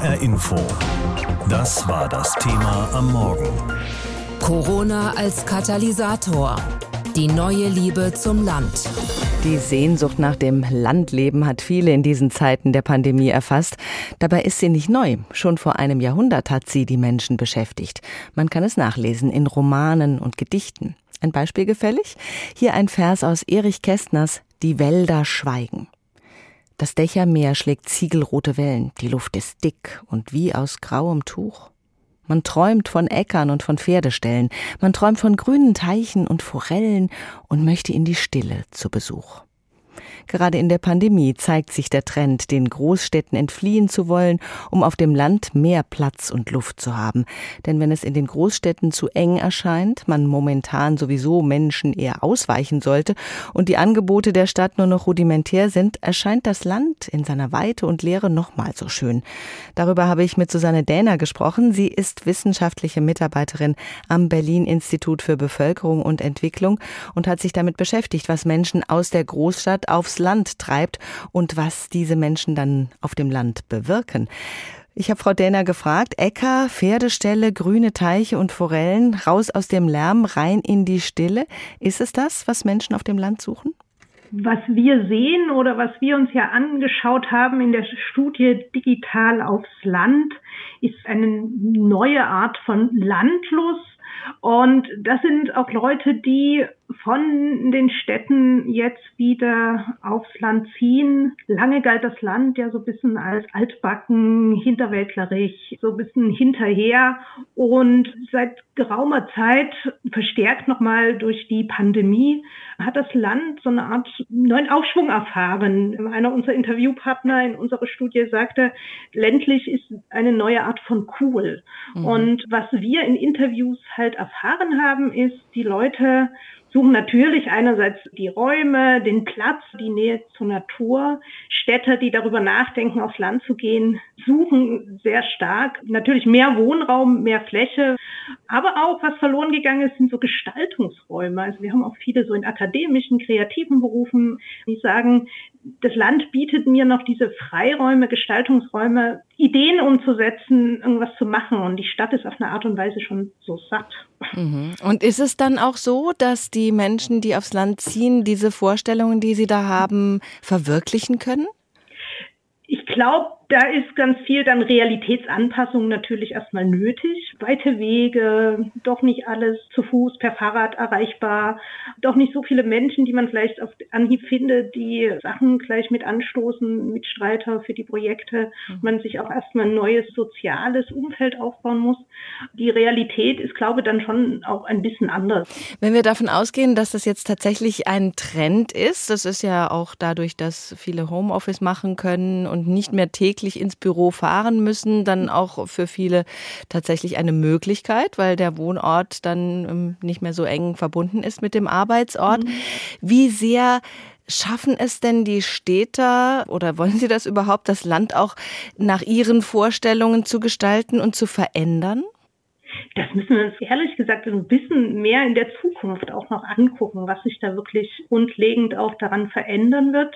HR Info. Das war das Thema am Morgen. Corona als Katalysator. Die neue Liebe zum Land. Die Sehnsucht nach dem Landleben hat viele in diesen Zeiten der Pandemie erfasst. Dabei ist sie nicht neu. Schon vor einem Jahrhundert hat sie die Menschen beschäftigt. Man kann es nachlesen in Romanen und Gedichten. Ein Beispiel gefällig? Hier ein Vers aus Erich Kästners Die Wälder schweigen. Das Dächermeer schlägt ziegelrote Wellen, die Luft ist dick und wie aus grauem Tuch. Man träumt von Äckern und von Pferdeställen, man träumt von grünen Teichen und Forellen und möchte in die Stille zu Besuch. Gerade in der Pandemie zeigt sich der Trend, den Großstädten entfliehen zu wollen, um auf dem Land mehr Platz und Luft zu haben. Denn wenn es in den Großstädten zu eng erscheint, man momentan sowieso Menschen eher ausweichen sollte und die Angebote der Stadt nur noch rudimentär sind, erscheint das Land in seiner Weite und Leere nochmal so schön. Darüber habe ich mit Susanne Däner gesprochen. Sie ist wissenschaftliche Mitarbeiterin am Berlin Institut für Bevölkerung und Entwicklung und hat sich damit beschäftigt, was Menschen aus der Großstadt aufs Land treibt und was diese Menschen dann auf dem Land bewirken. Ich habe Frau Däner gefragt, Äcker, Pferdeställe, grüne Teiche und Forellen, raus aus dem Lärm, rein in die Stille. Ist es das, was Menschen auf dem Land suchen? Was wir sehen oder was wir uns ja angeschaut haben in der Studie Digital aufs Land, ist eine neue Art von Landlust. Und das sind auch Leute, die von den Städten jetzt wieder aufs Land ziehen. Lange galt das Land ja so ein bisschen als altbacken, hinterwäldlerisch, so ein bisschen hinterher. Und seit geraumer Zeit, verstärkt nochmal durch die Pandemie, hat das Land so eine Art neuen Aufschwung erfahren. Einer unserer Interviewpartner in unserer Studie sagte, ländlich ist eine neue Art von cool. Mhm. Und was wir in Interviews halt erfahren haben, ist, die Leute suchen natürlich einerseits die Räume, den Platz, die Nähe zur Natur. Städter, die darüber nachdenken, aufs Land zu gehen, suchen sehr stark natürlich mehr Wohnraum, mehr Fläche. Aber auch, was verloren gegangen ist, sind so Gestaltungsräume. Also wir haben auch viele so in akademischen, kreativen Berufen, die sagen, das Land bietet mir noch diese Freiräume, Gestaltungsräume, Ideen umzusetzen, irgendwas zu machen. Und die Stadt ist auf eine Art und Weise schon so satt. Mhm. Und ist es dann auch so, dass die Menschen, die aufs Land ziehen, diese Vorstellungen, die sie da haben, verwirklichen können? Ich glaube, da ist ganz viel dann Realitätsanpassung natürlich erstmal nötig. Weite Wege, doch nicht alles zu Fuß, per Fahrrad erreichbar, doch nicht so viele Menschen, die man vielleicht auf Anhieb findet, die Sachen gleich mit anstoßen, Mitstreiter für die Projekte. Mhm. Man sich auch erstmal ein neues soziales Umfeld aufbauen muss. Die Realität ist, glaube ich, dann schon auch ein bisschen anders. Wenn wir davon ausgehen, dass das jetzt tatsächlich ein Trend ist, das ist ja auch dadurch, dass viele Homeoffice machen können und nicht mehr täglich täglich ins Büro fahren müssen, dann auch für viele tatsächlich eine Möglichkeit, weil der Wohnort dann ähm, nicht mehr so eng verbunden ist mit dem Arbeitsort. Mhm. Wie sehr Schaffen es denn die Städter oder wollen sie das überhaupt, das Land auch nach ihren Vorstellungen zu gestalten und zu verändern? Das müssen wir uns ehrlich gesagt ein bisschen mehr in der Zukunft auch noch angucken, was sich da wirklich grundlegend auch daran verändern wird.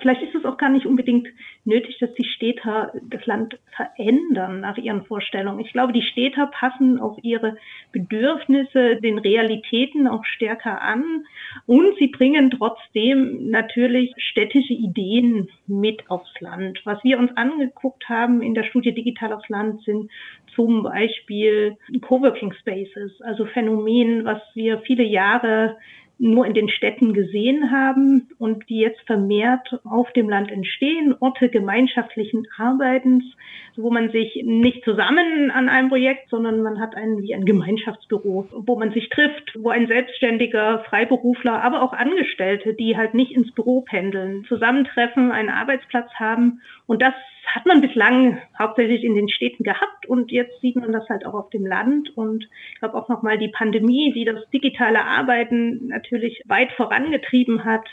Vielleicht ist es auch gar nicht unbedingt nötig, dass die Städter das Land verändern nach ihren Vorstellungen. Ich glaube, die Städter passen auch ihre Bedürfnisse den Realitäten auch stärker an und sie bringen trotzdem natürlich städtische Ideen mit aufs Land. Was wir uns angeguckt haben in der Studie Digital aufs Land sind zum Beispiel Coworking Spaces, also Phänomen, was wir viele Jahre nur in den Städten gesehen haben und die jetzt vermehrt auf dem Land entstehen, Orte gemeinschaftlichen Arbeitens, wo man sich nicht zusammen an einem Projekt, sondern man hat einen wie ein Gemeinschaftsbüro, wo man sich trifft, wo ein selbstständiger Freiberufler, aber auch Angestellte, die halt nicht ins Büro pendeln, zusammentreffen, einen Arbeitsplatz haben und das hat man bislang hauptsächlich in den Städten gehabt und jetzt sieht man das halt auch auf dem Land und ich glaube auch nochmal die Pandemie, die das digitale Arbeiten natürlich weit vorangetrieben hat.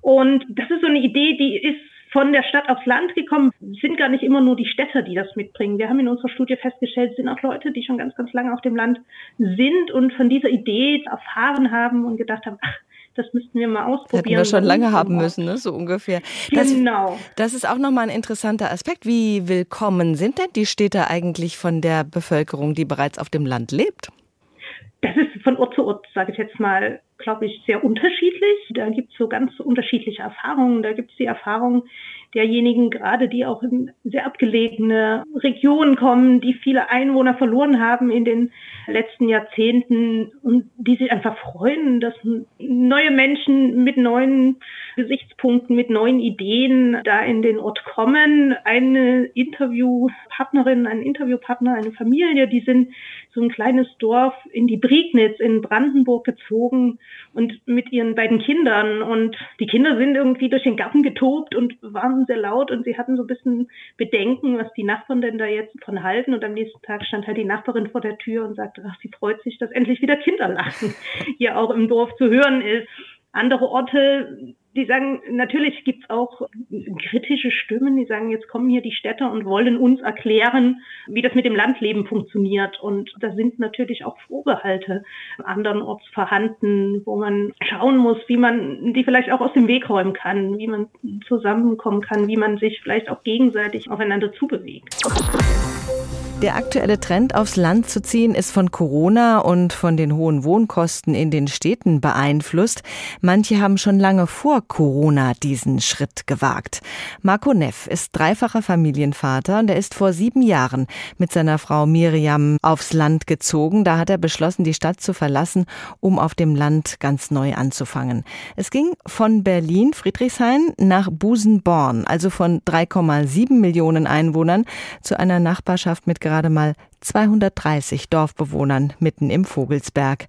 Und das ist so eine Idee, die ist von der Stadt aufs Land gekommen, sind gar nicht immer nur die Städter, die das mitbringen. Wir haben in unserer Studie festgestellt, es sind auch Leute, die schon ganz, ganz lange auf dem Land sind und von dieser Idee erfahren haben und gedacht haben, ach, das müssten wir mal ausprobieren. Hätten wir schon lange haben müssen, ne? so ungefähr. Das, genau. Das ist auch nochmal ein interessanter Aspekt. Wie willkommen sind denn die Städte eigentlich von der Bevölkerung, die bereits auf dem Land lebt? Das ist von Ort zu Ort, sage ich jetzt mal, glaube ich, sehr unterschiedlich. Da gibt es so ganz unterschiedliche Erfahrungen. Da gibt es die Erfahrung, derjenigen, gerade die auch in sehr abgelegene Regionen kommen, die viele Einwohner verloren haben in den letzten Jahrzehnten und die sich einfach freuen, dass neue Menschen mit neuen Gesichtspunkten, mit neuen Ideen da in den Ort kommen. Eine Interviewpartnerin, ein Interviewpartner, eine Familie, die sind so ein kleines Dorf in die Prignitz in Brandenburg gezogen und mit ihren beiden Kindern und die Kinder sind irgendwie durch den Garten getobt und waren sehr laut und sie hatten so ein bisschen Bedenken, was die Nachbarn denn da jetzt von halten. Und am nächsten Tag stand halt die Nachbarin vor der Tür und sagte, ach, sie freut sich, dass endlich wieder Kinderlachen hier auch im Dorf zu hören ist. Andere Orte die sagen, natürlich gibt's auch kritische Stimmen, die sagen, jetzt kommen hier die Städter und wollen uns erklären, wie das mit dem Landleben funktioniert. Und da sind natürlich auch Vorbehalte andernorts vorhanden, wo man schauen muss, wie man die vielleicht auch aus dem Weg räumen kann, wie man zusammenkommen kann, wie man sich vielleicht auch gegenseitig aufeinander zubewegt. Der aktuelle Trend, aufs Land zu ziehen, ist von Corona und von den hohen Wohnkosten in den Städten beeinflusst. Manche haben schon lange vor Corona diesen Schritt gewagt. Marco Neff ist dreifacher Familienvater und er ist vor sieben Jahren mit seiner Frau Miriam aufs Land gezogen. Da hat er beschlossen, die Stadt zu verlassen, um auf dem Land ganz neu anzufangen. Es ging von Berlin, Friedrichshain nach Busenborn, also von 3,7 Millionen Einwohnern, zu einer Nachbarschaft mit gerade mal 230 Dorfbewohnern mitten im Vogelsberg.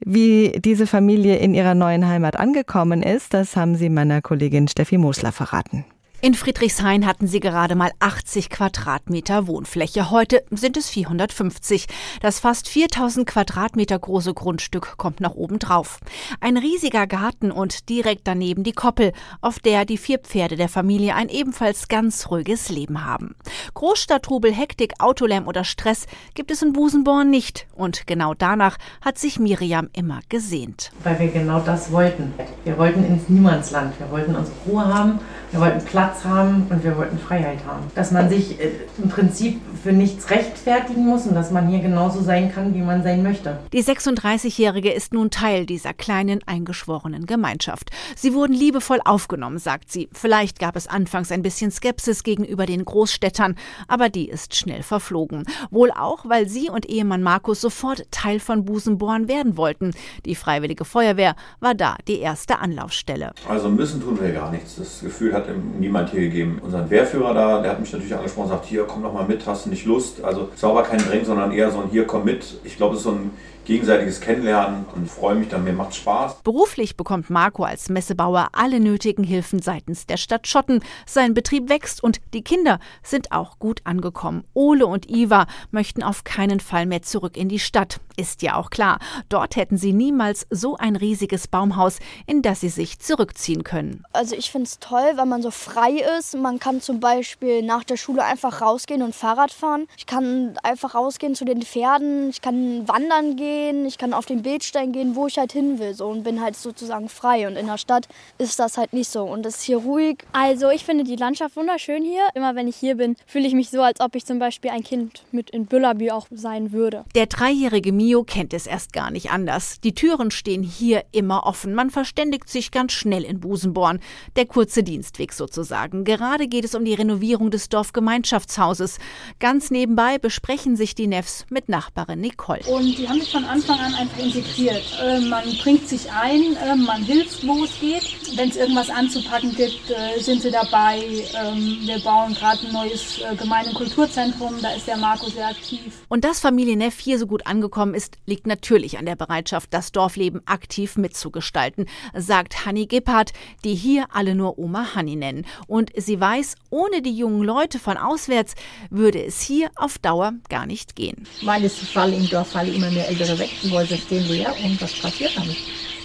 Wie diese Familie in ihrer neuen Heimat angekommen ist, das haben sie meiner Kollegin Steffi Mosler verraten. In Friedrichshain hatten sie gerade mal 80 Quadratmeter Wohnfläche. Heute sind es 450. Das fast 4000 Quadratmeter große Grundstück kommt nach oben drauf. Ein riesiger Garten und direkt daneben die Koppel, auf der die vier Pferde der Familie ein ebenfalls ganz ruhiges Leben haben. Großstadtrubel, Hektik, Autolärm oder Stress gibt es in Busenborn nicht. Und genau danach hat sich Miriam immer gesehnt. Weil wir genau das wollten. Wir wollten ins Niemandsland. Wir wollten unsere Ruhe haben. Wir wollten Platz haben und wir wollten Freiheit haben. Dass man sich äh, im Prinzip für nichts rechtfertigen muss und dass man hier genauso sein kann, wie man sein möchte. Die 36-Jährige ist nun Teil dieser kleinen eingeschworenen Gemeinschaft. Sie wurden liebevoll aufgenommen, sagt sie. Vielleicht gab es anfangs ein bisschen Skepsis gegenüber den Großstädtern, aber die ist schnell verflogen. Wohl auch, weil sie und Ehemann Markus sofort Teil von Busenborn werden wollten. Die Freiwillige Feuerwehr war da die erste Anlaufstelle. Also müssen tun wir gar nichts. Das Gefühl hat niemand hier gegeben. Unseren Wehrführer da, der hat mich natürlich angesprochen und sagt, hier, komm doch mal mit, hast du nicht Lust? Also sauber kein Drängen, sondern eher so ein Hier, komm mit. Ich glaube, es ist so ein gegenseitiges Kennenlernen und freue mich dann, mir macht Spaß. Beruflich bekommt Marco als Messebauer alle nötigen Hilfen seitens der Stadt Schotten. Sein Betrieb wächst und die Kinder sind auch gut angekommen. Ole und Iva möchten auf keinen Fall mehr zurück in die Stadt. Ist ja auch klar, dort hätten sie niemals so ein riesiges Baumhaus, in das sie sich zurückziehen können. Also ich finde es toll, weil man so frei ist. Man kann zum Beispiel nach der Schule einfach rausgehen und Fahrrad fahren. Ich kann einfach rausgehen zu den Pferden. Ich kann wandern gehen ich kann auf den Bildstein gehen, wo ich halt hin will so, und bin halt sozusagen frei. Und in der Stadt ist das halt nicht so und es ist hier ruhig. Also ich finde die Landschaft wunderschön hier. Immer wenn ich hier bin, fühle ich mich so, als ob ich zum Beispiel ein Kind mit in Büllerby auch sein würde. Der dreijährige Mio kennt es erst gar nicht anders. Die Türen stehen hier immer offen. Man verständigt sich ganz schnell in Busenborn. Der kurze Dienstweg sozusagen. Gerade geht es um die Renovierung des Dorfgemeinschaftshauses. Ganz nebenbei besprechen sich die Nefs mit Nachbarin Nicole. Und die haben von von Anfang an einfach integriert. Äh, man bringt sich ein, äh, man hilft, wo es geht. Wenn es irgendwas anzupacken gibt, äh, sind sie dabei. Ähm, wir bauen gerade ein neues äh, Gemeinde- und Kulturzentrum, da ist der Marco sehr aktiv. Und dass Familie Neff hier so gut angekommen ist, liegt natürlich an der Bereitschaft, das Dorfleben aktiv mitzugestalten, sagt Hanni Gebhardt, die hier alle nur Oma Hanni nennen. Und sie weiß, ohne die jungen Leute von auswärts würde es hier auf Dauer gar nicht gehen. Weil es fallen im Dorf fallen immer mehr ältere weg, die Häuser stehen leer und was passiert damit?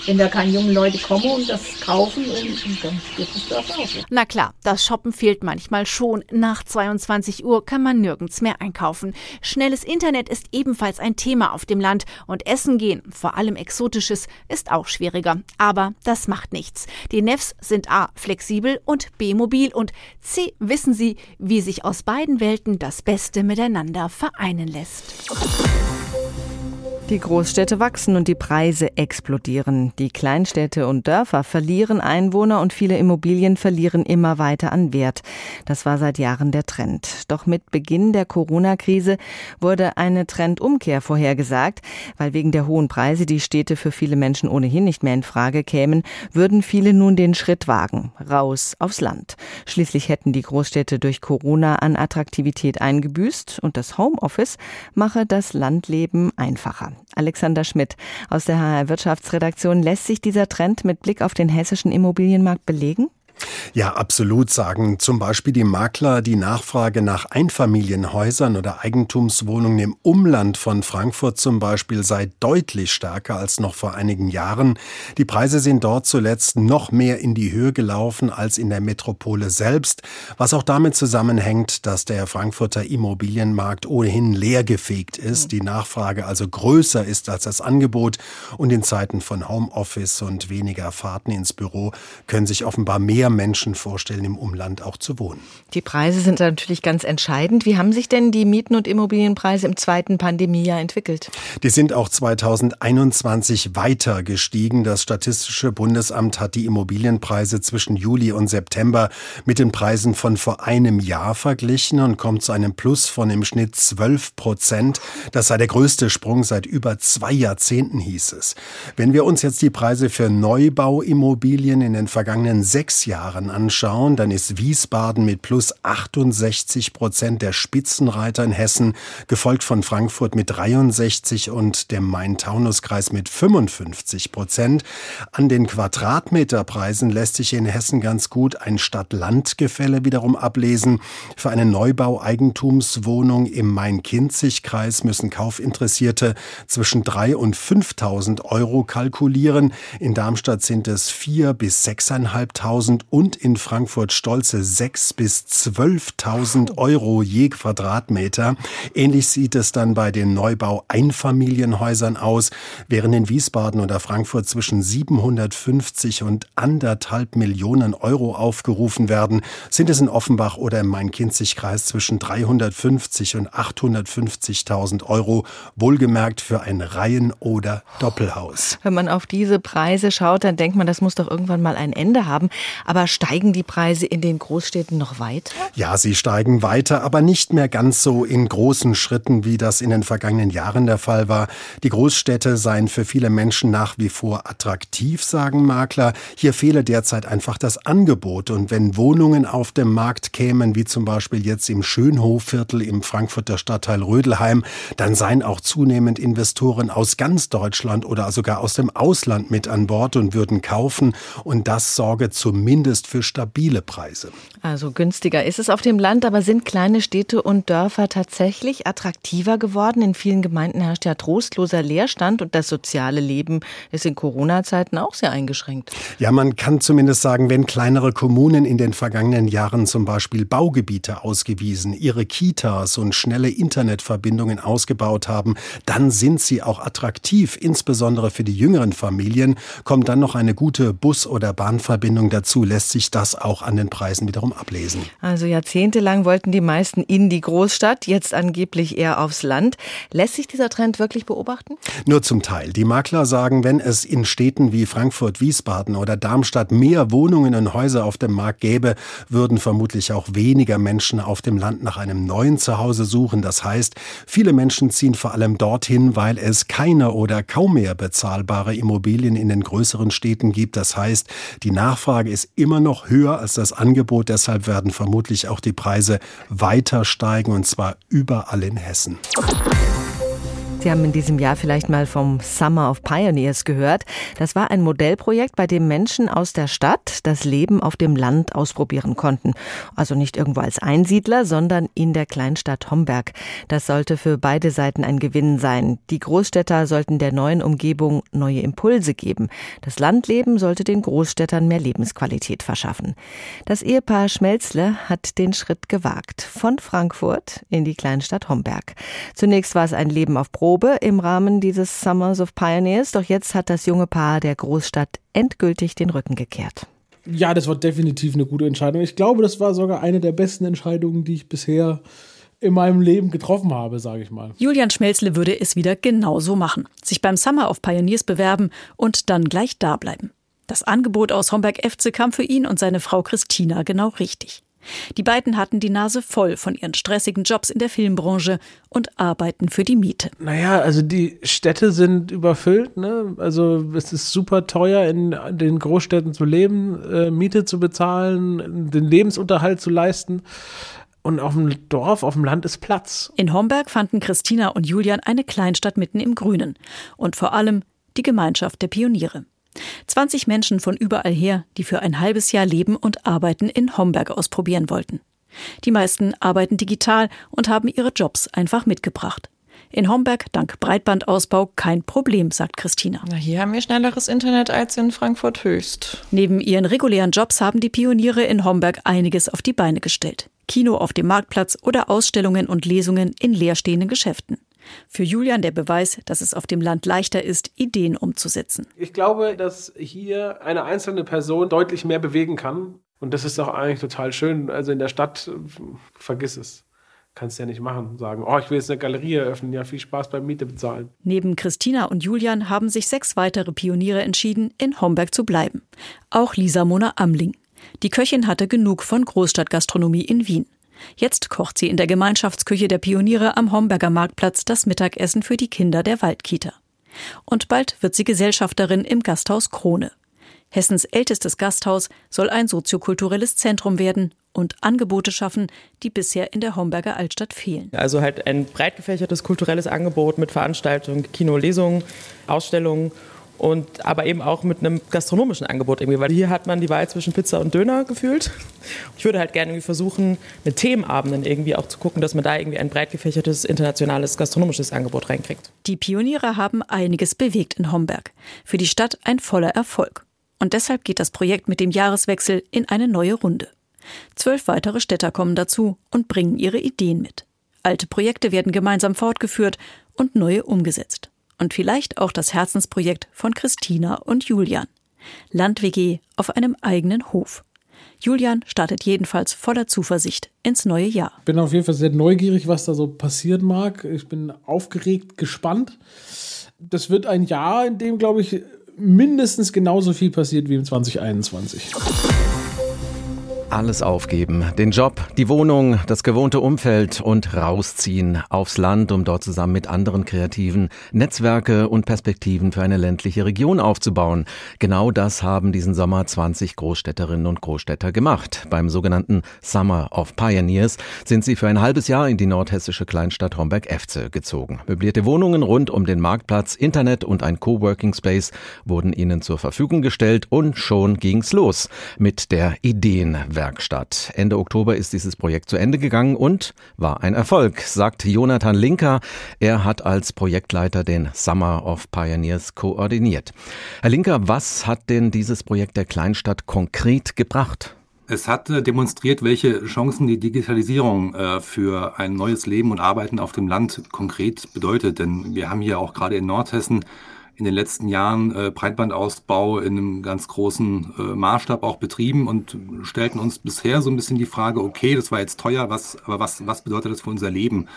Wenn da keine jungen Leute kommen und das kaufen, und, und dann gibt es das auch. Na klar, das Shoppen fehlt manchmal schon. Nach 22 Uhr kann man nirgends mehr einkaufen. Schnelles Internet ist ebenfalls ein Thema auf dem Land und Essen gehen, vor allem exotisches, ist auch schwieriger. Aber das macht nichts. Die Nefs sind A flexibel und B mobil und C wissen sie, wie sich aus beiden Welten das Beste miteinander vereinen lässt. Die Großstädte wachsen und die Preise explodieren. Die Kleinstädte und Dörfer verlieren Einwohner und viele Immobilien verlieren immer weiter an Wert. Das war seit Jahren der Trend. Doch mit Beginn der Corona-Krise wurde eine Trendumkehr vorhergesagt. Weil wegen der hohen Preise die Städte für viele Menschen ohnehin nicht mehr in Frage kämen, würden viele nun den Schritt wagen. Raus aufs Land. Schließlich hätten die Großstädte durch Corona an Attraktivität eingebüßt und das Homeoffice mache das Landleben einfacher. Alexander Schmidt aus der HR Wirtschaftsredaktion. Lässt sich dieser Trend mit Blick auf den hessischen Immobilienmarkt belegen? Ja, absolut sagen zum Beispiel die Makler, die Nachfrage nach Einfamilienhäusern oder Eigentumswohnungen im Umland von Frankfurt zum Beispiel sei deutlich stärker als noch vor einigen Jahren. Die Preise sind dort zuletzt noch mehr in die Höhe gelaufen als in der Metropole selbst, was auch damit zusammenhängt, dass der Frankfurter Immobilienmarkt ohnehin leergefegt ist, die Nachfrage also größer ist als das Angebot und in Zeiten von Homeoffice und weniger Fahrten ins Büro können sich offenbar mehr mehr Menschen vorstellen, im Umland auch zu wohnen. Die Preise sind natürlich ganz entscheidend. Wie haben sich denn die Mieten- und Immobilienpreise im zweiten Pandemiejahr entwickelt? Die sind auch 2021 weiter gestiegen. Das Statistische Bundesamt hat die Immobilienpreise zwischen Juli und September mit den Preisen von vor einem Jahr verglichen und kommt zu einem Plus von im Schnitt 12 Prozent. Das sei der größte Sprung seit über zwei Jahrzehnten, hieß es. Wenn wir uns jetzt die Preise für Neubauimmobilien in den vergangenen sechs Jahren Jahren anschauen, dann ist Wiesbaden mit plus 68 Prozent der Spitzenreiter in Hessen, gefolgt von Frankfurt mit 63 und dem Main-Taunus-Kreis mit 55 Prozent. An den Quadratmeterpreisen lässt sich in Hessen ganz gut ein Stadt-Land-Gefälle wiederum ablesen. Für eine Neubau-Eigentumswohnung im Main-Kinzig-Kreis müssen Kaufinteressierte zwischen 3.000 und 5.000 Euro kalkulieren. In Darmstadt sind es 4.000 bis 6.500 und in Frankfurt stolze 6.000 bis 12.000 Euro je Quadratmeter. Ähnlich sieht es dann bei den Neubau-Einfamilienhäusern aus, während in Wiesbaden oder Frankfurt zwischen 750 und anderthalb Millionen Euro aufgerufen werden, sind es in Offenbach oder im Main-Kinzig-Kreis zwischen 350 und 850.000 Euro, wohlgemerkt für ein Reihen- oder Doppelhaus. Wenn man auf diese Preise schaut, dann denkt man, das muss doch irgendwann mal ein Ende haben. Aber steigen die Preise in den Großstädten noch weiter? Ja, sie steigen weiter, aber nicht mehr ganz so in großen Schritten, wie das in den vergangenen Jahren der Fall war. Die Großstädte seien für viele Menschen nach wie vor attraktiv, sagen Makler. Hier fehle derzeit einfach das Angebot. Und wenn Wohnungen auf dem Markt kämen, wie zum Beispiel jetzt im Schönhofviertel im Frankfurter Stadtteil Rödelheim, dann seien auch zunehmend Investoren aus ganz Deutschland oder sogar aus dem Ausland mit an Bord und würden kaufen. Und das sorge zumindest zumindest für stabile Preise. Also günstiger ist es auf dem Land, aber sind kleine Städte und Dörfer tatsächlich attraktiver geworden? In vielen Gemeinden herrscht ja trostloser Leerstand und das soziale Leben ist in Corona-Zeiten auch sehr eingeschränkt. Ja, man kann zumindest sagen, wenn kleinere Kommunen in den vergangenen Jahren zum Beispiel Baugebiete ausgewiesen, ihre Kitas und schnelle Internetverbindungen ausgebaut haben, dann sind sie auch attraktiv, insbesondere für die jüngeren Familien. Kommt dann noch eine gute Bus- oder Bahnverbindung dazu, lässt sich das auch an den Preisen wiederum ablesen. Also jahrzehntelang wollten die meisten in die Großstadt, jetzt angeblich eher aufs Land. Lässt sich dieser Trend wirklich beobachten? Nur zum Teil. Die Makler sagen, wenn es in Städten wie Frankfurt, Wiesbaden oder Darmstadt mehr Wohnungen und Häuser auf dem Markt gäbe, würden vermutlich auch weniger Menschen auf dem Land nach einem neuen Zuhause suchen. Das heißt, viele Menschen ziehen vor allem dorthin, weil es keine oder kaum mehr bezahlbare Immobilien in den größeren Städten gibt. Das heißt, die Nachfrage ist immer noch höher als das Angebot. Deshalb werden vermutlich auch die Preise weiter steigen und zwar überall in Hessen. Sie haben in diesem Jahr vielleicht mal vom Summer of Pioneers gehört. Das war ein Modellprojekt, bei dem Menschen aus der Stadt das Leben auf dem Land ausprobieren konnten. Also nicht irgendwo als Einsiedler, sondern in der Kleinstadt Homberg. Das sollte für beide Seiten ein Gewinn sein. Die Großstädter sollten der neuen Umgebung neue Impulse geben. Das Landleben sollte den Großstädtern mehr Lebensqualität verschaffen. Das Ehepaar Schmelzle hat den Schritt gewagt. Von Frankfurt in die Kleinstadt Homberg. Zunächst war es ein Leben auf Probe Probe im Rahmen dieses Summers of Pioneers. Doch jetzt hat das junge Paar der Großstadt endgültig den Rücken gekehrt. Ja, das war definitiv eine gute Entscheidung. Ich glaube, das war sogar eine der besten Entscheidungen, die ich bisher in meinem Leben getroffen habe, sage ich mal. Julian Schmelzle würde es wieder genauso machen. Sich beim Summer of Pioneers bewerben und dann gleich da bleiben. Das Angebot aus Homberg-Efze kam für ihn und seine Frau Christina genau richtig. Die beiden hatten die Nase voll von ihren stressigen Jobs in der Filmbranche und arbeiten für die Miete. Naja, also die Städte sind überfüllt. Ne? Also es ist super teuer, in den Großstädten zu leben, äh, Miete zu bezahlen, den Lebensunterhalt zu leisten. Und auf dem Dorf, auf dem Land ist Platz. In Homberg fanden Christina und Julian eine Kleinstadt mitten im Grünen. Und vor allem die Gemeinschaft der Pioniere. 20 Menschen von überall her, die für ein halbes Jahr Leben und Arbeiten in Homberg ausprobieren wollten. Die meisten arbeiten digital und haben ihre Jobs einfach mitgebracht. In Homberg dank Breitbandausbau kein Problem, sagt Christina. Na, hier haben wir schnelleres Internet als in Frankfurt Höchst. Neben ihren regulären Jobs haben die Pioniere in Homberg einiges auf die Beine gestellt. Kino auf dem Marktplatz oder Ausstellungen und Lesungen in leerstehenden Geschäften. Für Julian der Beweis, dass es auf dem Land leichter ist, Ideen umzusetzen. Ich glaube, dass hier eine einzelne Person deutlich mehr bewegen kann. Und das ist doch eigentlich total schön. Also in der Stadt, vergiss es kannst du ja nicht machen. Sagen, oh, ich will jetzt eine Galerie eröffnen. Ja, viel Spaß beim Miete bezahlen. Neben Christina und Julian haben sich sechs weitere Pioniere entschieden, in Homberg zu bleiben. Auch Lisa Mona Amling. Die Köchin hatte genug von Großstadtgastronomie in Wien. Jetzt kocht sie in der Gemeinschaftsküche der Pioniere am Homberger Marktplatz das Mittagessen für die Kinder der Waldkita. Und bald wird sie Gesellschafterin im Gasthaus Krone. Hessens ältestes Gasthaus soll ein soziokulturelles Zentrum werden und Angebote schaffen, die bisher in der Homberger Altstadt fehlen. Also halt ein breit gefächertes kulturelles Angebot mit Veranstaltungen, Kino, Lesungen, Ausstellungen und aber eben auch mit einem gastronomischen Angebot irgendwie, weil hier hat man die Wahl zwischen Pizza und Döner gefühlt. Ich würde halt gerne irgendwie versuchen, mit Themenabenden irgendwie auch zu gucken, dass man da irgendwie ein breit gefächertes internationales gastronomisches Angebot reinkriegt. Die Pioniere haben einiges bewegt in Homberg. Für die Stadt ein voller Erfolg. Und deshalb geht das Projekt mit dem Jahreswechsel in eine neue Runde. Zwölf weitere Städter kommen dazu und bringen ihre Ideen mit. Alte Projekte werden gemeinsam fortgeführt und neue umgesetzt und vielleicht auch das Herzensprojekt von Christina und Julian. Land-WG auf einem eigenen Hof. Julian startet jedenfalls voller Zuversicht ins neue Jahr. Ich bin auf jeden Fall sehr neugierig, was da so passieren mag. Ich bin aufgeregt, gespannt. Das wird ein Jahr, in dem, glaube ich, mindestens genauso viel passiert wie im 2021 alles aufgeben. Den Job, die Wohnung, das gewohnte Umfeld und rausziehen aufs Land, um dort zusammen mit anderen Kreativen Netzwerke und Perspektiven für eine ländliche Region aufzubauen. Genau das haben diesen Sommer 20 Großstädterinnen und Großstädter gemacht. Beim sogenannten Summer of Pioneers sind sie für ein halbes Jahr in die nordhessische Kleinstadt Homberg-Efze gezogen. Möblierte Wohnungen rund um den Marktplatz, Internet und ein Coworking Space wurden ihnen zur Verfügung gestellt und schon ging's los mit der Ideenwelt. Werkstatt. Ende Oktober ist dieses Projekt zu Ende gegangen und war ein Erfolg, sagt Jonathan Linker. Er hat als Projektleiter den Summer of Pioneers koordiniert. Herr Linker, was hat denn dieses Projekt der Kleinstadt konkret gebracht? Es hat äh, demonstriert, welche Chancen die Digitalisierung äh, für ein neues Leben und Arbeiten auf dem Land konkret bedeutet. Denn wir haben hier auch gerade in Nordhessen in den letzten Jahren äh, Breitbandausbau in einem ganz großen äh, Maßstab auch betrieben und stellten uns bisher so ein bisschen die Frage, okay, das war jetzt teuer, was, aber was, was bedeutet das für unser Leben?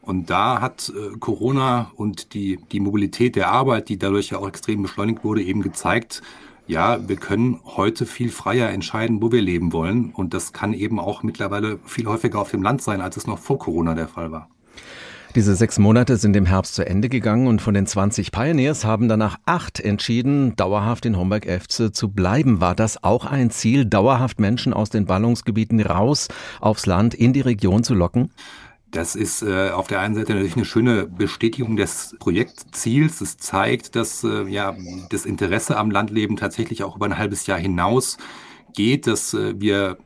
Und da hat äh, Corona und die, die Mobilität der Arbeit, die dadurch ja auch extrem beschleunigt wurde, eben gezeigt, ja, wir können heute viel freier entscheiden, wo wir leben wollen. Und das kann eben auch mittlerweile viel häufiger auf dem Land sein, als es noch vor Corona der Fall war. Diese sechs Monate sind im Herbst zu Ende gegangen und von den 20 Pioneers haben danach acht entschieden, dauerhaft in Homberg-Efze zu bleiben. War das auch ein Ziel, dauerhaft Menschen aus den Ballungsgebieten raus aufs Land in die Region zu locken? Das ist äh, auf der einen Seite natürlich eine schöne Bestätigung des Projektziels. Es zeigt, dass äh, ja das Interesse am Landleben tatsächlich auch über ein halbes Jahr hinaus geht, dass äh, wir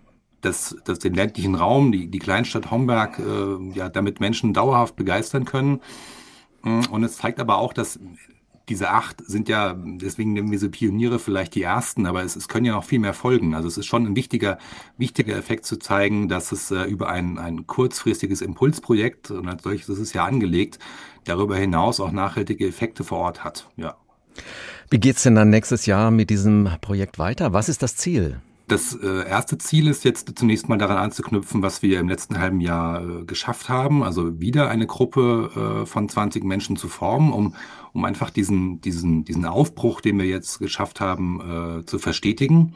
dass, dass den ländlichen Raum, die, die Kleinstadt Homberg, äh, ja, damit Menschen dauerhaft begeistern können. Mm, und es zeigt aber auch, dass diese acht sind ja, deswegen nehmen wir sie Pioniere vielleicht die ersten, aber es, es können ja noch viel mehr folgen. Also es ist schon ein wichtiger, wichtiger Effekt zu zeigen, dass es äh, über ein, ein kurzfristiges Impulsprojekt, und als solches ist es ja angelegt, darüber hinaus auch nachhaltige Effekte vor Ort hat. Ja. Wie geht's denn dann nächstes Jahr mit diesem Projekt weiter? Was ist das Ziel? Das äh, erste Ziel ist jetzt zunächst mal daran anzuknüpfen, was wir im letzten halben Jahr äh, geschafft haben. Also wieder eine Gruppe äh, von 20 Menschen zu formen, um, um einfach diesen, diesen, diesen Aufbruch, den wir jetzt geschafft haben, zu verstetigen.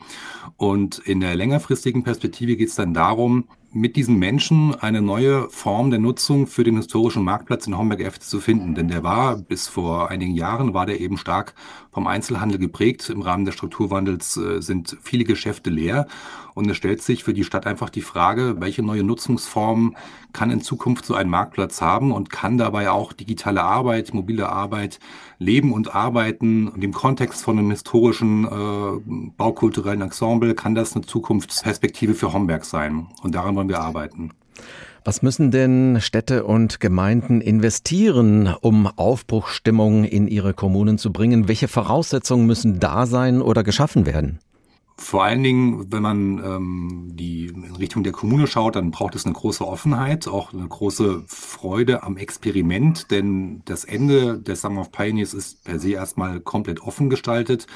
Und in der längerfristigen Perspektive geht es dann darum, mit diesen Menschen eine neue Form der Nutzung für den historischen Marktplatz in Homberg-F zu finden. Denn der war bis vor einigen Jahren, war der eben stark vom Einzelhandel geprägt. Im Rahmen des Strukturwandels äh, sind viele Geschäfte leer. Und es stellt sich für die Stadt einfach die Frage, welche neue Nutzungsform kann in Zukunft so ein Marktplatz haben und kann dabei auch digitale Arbeit, mobile Arbeit, Leben und Arbeiten und im Kontext von einem historischen äh, baukulturellen Ensemble, kann das eine Zukunftsperspektive für Homberg sein. Und daran wollen wir arbeiten. Was müssen denn Städte und Gemeinden investieren, um Aufbruchsstimmung in ihre Kommunen zu bringen? Welche Voraussetzungen müssen da sein oder geschaffen werden? Vor allen Dingen, wenn man ähm, die in Richtung der Kommune schaut, dann braucht es eine große Offenheit, auch eine große Freude am Experiment, denn das Ende des Summer of Pioneers ist per se erstmal komplett offen gestaltet.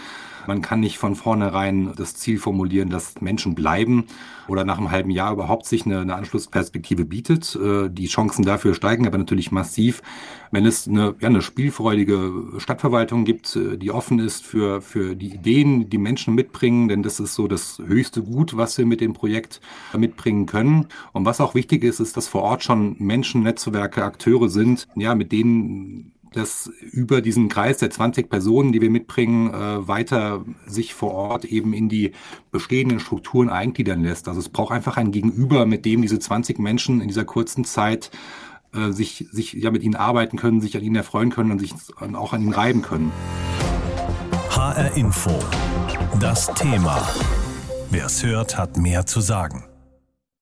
Man kann nicht von vornherein das Ziel formulieren, dass Menschen bleiben oder nach einem halben Jahr überhaupt sich eine, eine Anschlussperspektive bietet. Äh, die Chancen dafür steigen aber natürlich massiv, wenn es eine, ja, eine spielfreudige Stadtverwaltung gibt, äh, die offen ist für, für die Ideen, die Menschen mitbringen, denn das ist so das höchste Gut, was wir mit dem Projekt mitbringen können. Und was auch wichtig ist, ist, dass vor Ort schon Menschen, Netzwerke, Akteure sind, ja, mit denen das über diesen Kreis der 20 Personen, die wir mitbringen, äh, weiter sich vor Ort eben in die bestehenden Strukturen eingliedern lässt. Also es braucht einfach ein Gegenüber, mit dem diese 20 Menschen in dieser kurzen Zeit äh, sich, sich ja mit ihnen arbeiten können, sich an ihnen erfreuen können und sich auch an ihnen reiben können. HR Info. Das Thema. Wer es hört, hat mehr zu sagen.